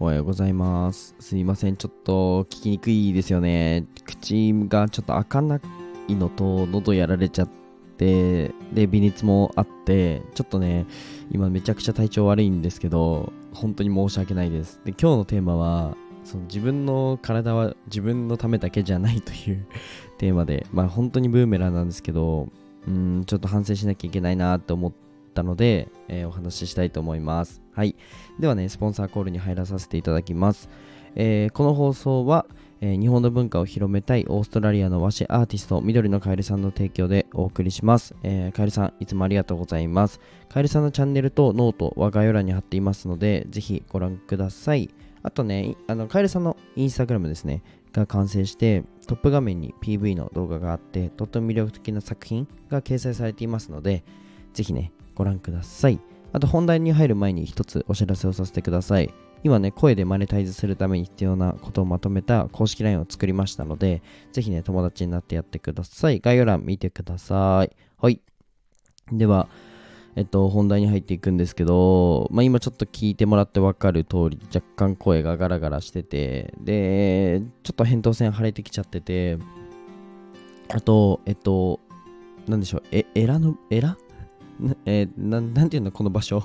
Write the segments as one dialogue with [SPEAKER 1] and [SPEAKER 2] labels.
[SPEAKER 1] おはようございます。すいません。ちょっと聞きにくいですよね。口がちょっと開かないのと、喉やられちゃって、で、微熱もあって、ちょっとね、今めちゃくちゃ体調悪いんですけど、本当に申し訳ないです。で、今日のテーマは、その自分の体は自分のためだけじゃないという テーマで、まあ本当にブーメランなんですけど、うん、ちょっと反省しなきゃいけないなと思ってったので、えーお話ししたいと思います。はい。ではね、スポンサーコールに入らさせていただきます。えーこの放送は、えー日本の文化を広めたいオーストラリアの和紙アーティスト、緑のカエルさんの提供でお送りします。えーカエルさん、いつもありがとうございます。カエルさんのチャンネルとノートは概要欄に貼っていますので、ぜひご覧ください。あとね、あのカエルさんのインスタグラムですね、が完成して、トップ画面に PV の動画があって、とっても魅力的な作品が掲載されていますので、ぜひね、ご覧ください。あと本題に入る前に一つお知らせをさせてください。今ね、声でマネタイズするために必要なことをまとめた公式 LINE を作りましたので、ぜひね、友達になってやってください。概要欄見てください。はい。では、えっと、本題に入っていくんですけど、まあ、今ちょっと聞いてもらってわかる通り、若干声がガラガラしてて、で、ちょっと扁桃腺腫れてきちゃってて、あと、えっと、なんでしょう、え、エラの、エラ？えーななんていうのこの場所？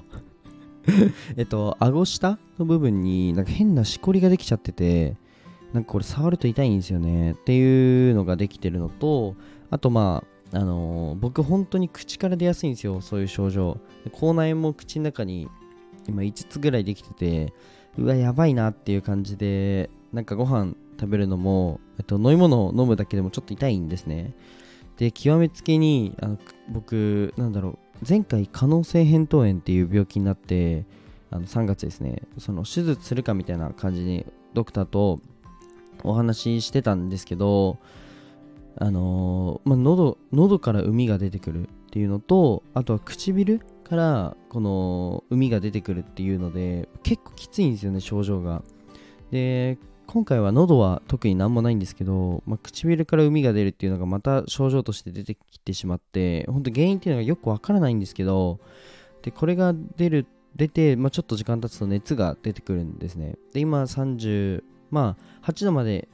[SPEAKER 1] えっと顎下の部分になんか変なしこりができちゃっててなんかこれ触ると痛いんですよね。っていうのができてるのとあとまああのー僕本当に口から出やすいんですよそういう症状。口内炎も口の中に今5つぐらいできててうわやばいなっていう感じでなんかご飯食べるのも、えっと、飲み物を飲むだけでもちょっと痛いんですね。で極めつけにあの僕なんだろう前回可能性扁桃炎っていう病気になってあの3月ですねその手術するかみたいな感じにドクターとお話ししてたんですけどあのーまあ、喉喉から海が出てくるっていうのとあとは唇からこの海が出てくるっていうので結構きついんですよね症状が。で今回は喉は特になんもないんですけど、まあ、唇から海が出るっていうのがまた症状として出てきてしまって本当原因っていうのがよくわからないんですけどでこれが出る出て、まあ、ちょっと時間経つと熱が出てくるんですね。で今30まあ8度まで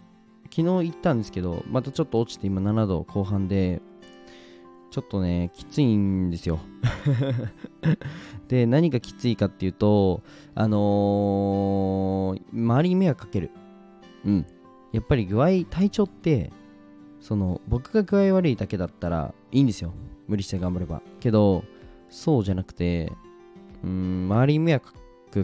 [SPEAKER 1] 昨日行ったんですけどまたちょっと落ちて今7度後半でちょっとねきついんですよ。で何がきついかっていうとあのー周りに迷惑かける。うん。やっぱり具合体調ってその僕が具合悪いだけだったらいいんですよ。無理して頑張れば。けどそうじゃなくてうん周りに迷惑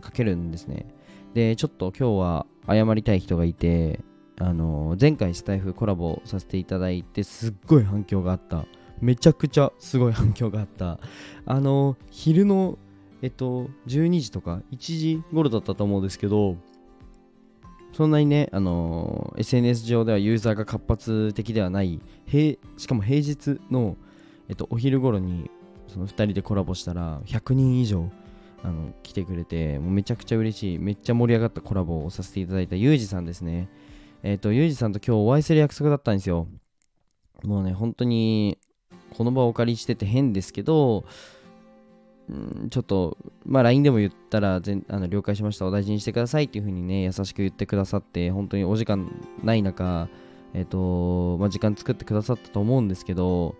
[SPEAKER 1] かけるんですね。でちょっと今日は謝りたい人がいてあの前回スタイフコラボさせていただいてすっごい反響があった。めちゃくちゃすごい反響があった。あの昼のえっと12時とか1時頃だったと思うんですけどそんなにね、あの SNS 上ではユーザーが活発的ではない平しかも平日の、えっと、お昼頃にその2人でコラボしたら100人以上あの来てくれてもうめちゃくちゃ嬉しい。めっちゃ盛り上がったコラボをさせていただいたユージさんですね。えっ、とユージさんと今日お会いする約束だったんですよ。もうね本当にこの場をお借りしてて変ですけどうんちょっと、まあ、LINE でも言ったら全あの了解しました。お大事にしてくださいっていう風にね優しく言ってくださって本当にお時間ない中えっ、と、まあ、時間作ってくださったと思うんですけど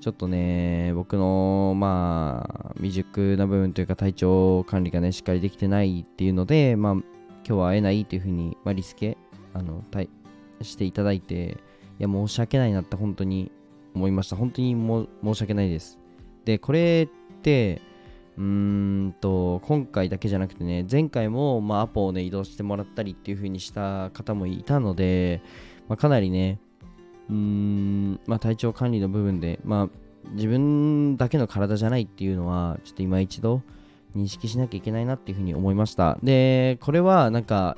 [SPEAKER 1] ちょっとね僕のまあ未熟な部分というか体調管理がねしっかりできてないっていうのでまあ今日は会えないっていう風に、まあ、リスケあの対していただいていや申し訳ないなって本当に思いました。本当にも申し訳ないです。でこれてうーんと今回だけじゃなくてね前回も、まあ、アポをね移動してもらったりっていう風にした方もいたので、まあ、かなりねうーん、まあ、体調管理の部分で、まあ、自分だけの体じゃないっていうのはちょっと今一度認識しなきゃいけないなっていう風に思いました。でこれはなんか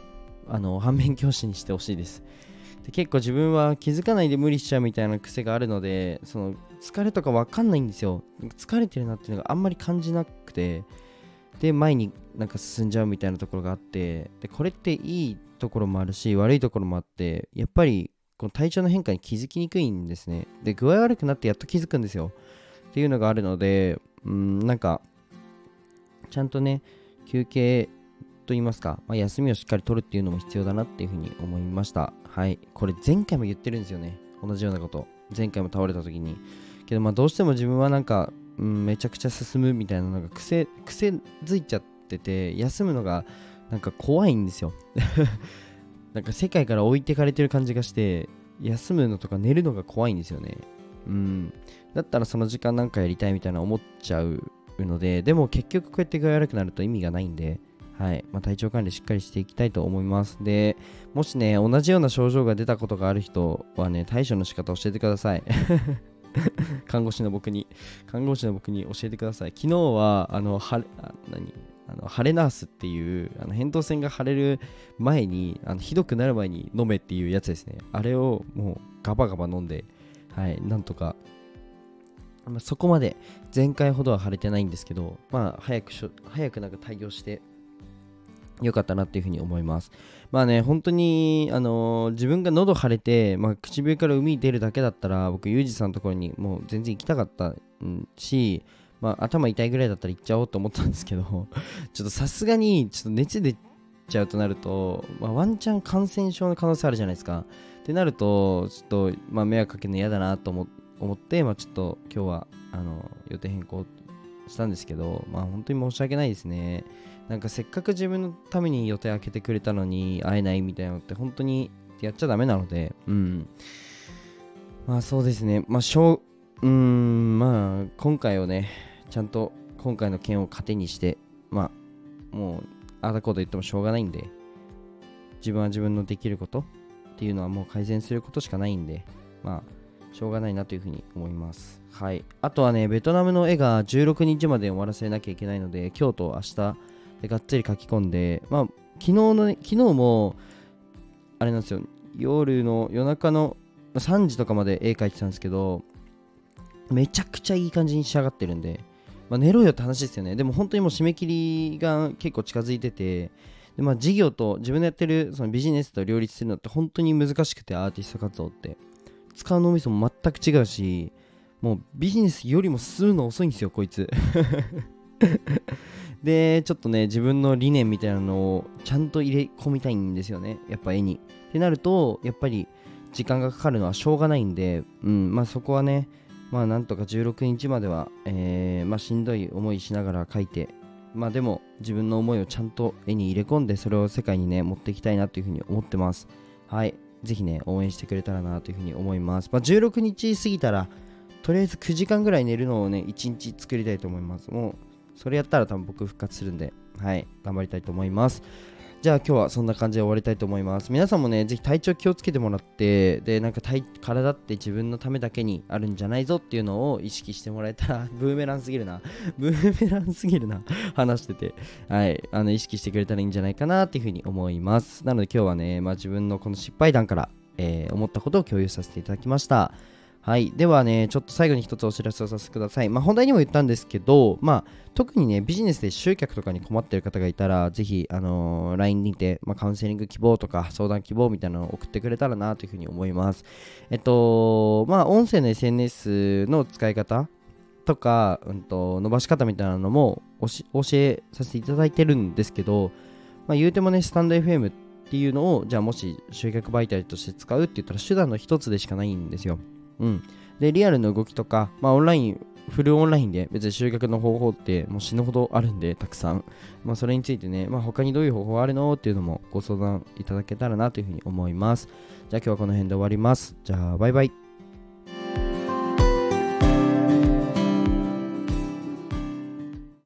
[SPEAKER 1] あの反面教師にしてほしいです。で結構自分は気づかないで無理しちゃうみたいな癖があるのでその疲れとか分かんないんですよ。疲れてるなっていうのがあんまり感じなくてで前になんか進んじゃうみたいなところがあってでこれっていいところもあるし悪いところもあってやっぱりこの体調の変化に気づきにくいんですね。で具合悪くなってやっと気づくんですよ。っていうのがあるのでうんなんかちゃんとね休憩と言いますか、まあ、休みをしっかり取るっていうのも必要だなっていうふうに思いました。はい。これ前回も言ってるんですよね。同じようなこと。前回も倒れた時に。けどまあどうしても自分はなんか、うん、めちゃくちゃ進むみたいなのが癖癖づいちゃってて休むのがなんか怖いんですよ。なんか世界から置いてかれてる感じがして休むのとか寝るのが怖いんですよね。うん。だったらその時間なんかやりたいみたいな思っちゃうのででも結局こうやって具合悪くなると意味がないんではいまあ、体調管理しっかりしていきたいと思います。で、もしね、同じような症状が出たことがある人はね、対処の仕方教えてください。看護師の僕に、看護師の僕に教えてください。昨日は、あの、はれ、あ何？あの晴れナースっていうあの扁桃腺が腫れる前にあのひどくなる前に飲めっていうやつですねあれをもうガバガバ飲んではいなんとか、まあ、そこまで前回ほどは腫れてないんですけどまあ早くしょ早くなんか対応して良かったなっていうふうに思います。まあね、本当に、あのー、自分が喉腫れて、まあ、唇から海出るだけだったら、僕、ユージさんのところにもう全然行きたかったし、まあ、頭痛いぐらいだったら行っちゃおうと思ったんですけど ちょっとさすがに、ちょっと熱出ちゃうとなると、まあ、ワンチャン感染症の可能性あるじゃないですか。ってなると、ちょっと、まあ、迷惑かけるの嫌だなと思って、まあ、ちょっと今日は、あの、予定変更したんですけど、まあ、本当に申し訳ないですね。なんかせっかく自分のために予定開けてくれたのに会えないみたいなのって本当にやっちゃダメなので、うん。まあそうですね。まあしょう、うん、まあ今回をね、ちゃんと今回の件を糧にして、まあもう、あだこと言ってもしょうがないんで、自分は自分のできることっていうのはもう改善することしかないんで、まあ、しょうがないなというふうに思います。はい。あとはね、ベトナムの絵が16日まで終わらせなきゃいけないので、今日と明日、でがっつり書き込んで、まあ、昨日のね、昨日も、あれなんですよ、夜の夜中の3時とかまで絵描いてたんですけど、めちゃくちゃいい感じに仕上がってるんで、まあ、寝ろよって話ですよね。でも本当にもう締め切りが結構近づいてて、でまあ、事業と自分のやってるそのビジネスと両立するのって本当に難しくて、アーティスト活動って。使う脳みそも全く違うし、もうビジネスよりも進むの遅いんですよ、こいつ。で、ちょっとね、自分の理念みたいなのをちゃんと入れ込みたいんですよね。やっぱ絵に。ってなると、やっぱり時間がかかるのはしょうがないんで、うん、まあそこはね、まあなんとか16日までは、えー、まあしんどい思いしながら描いて、まあでも自分の思いをちゃんと絵に入れ込んで、それを世界にね、持っていきたいなというふうに思ってます。はい。ぜひね、応援してくれたらなというふうに思います。まあ16日過ぎたら、とりあえず9時間ぐらい寝るのをね、1日作りたいと思います。もうそれやったら多分僕復活するんで、はい、頑張りたいと思います。じゃあ今日はそんな感じで終わりたいと思います。皆さんもね、ぜひ体調気をつけてもらって、で、なんか体って自分のためだけにあるんじゃないぞっていうのを意識してもらえたら、ブーメランすぎるな。ブーメランすぎるな。話してて、はい、あの、意識してくれたらいいんじゃないかなっていうふうに思います。なので今日はね、まあ自分のこの失敗談から、えー、思ったことを共有させていただきました。はい。ではね、ちょっと最後に一つお知らせをさせてください。まあ、本題にも言ったんですけど、まあ、特にね、ビジネスで集客とかに困ってる方がいたら、ぜひ、あのー、LINE にて、まあ、カウンセリング希望とか、相談希望みたいなのを送ってくれたらなというふうに思います。えっと、まあ、音声の SNS の使い方とか、うんと、伸ばし方みたいなのも教えさせていただいてるんですけど、まあ、言うてもね、スタンド FM っていうのを、じゃあもし集客媒体として使うって言ったら手段の一つでしかないんですよ。うん。で、リアルの動きとか、まあ、オンライン、フルオンラインで別に集客の方法ってもう死ぬほどあるんで、たくさん。まあ、それについてね、まあ、他にどういう方法あるのっていうのもご相談いただけたらなというふうに思います。じゃあ今日はこの辺で終わります。じゃあ、バイバイ。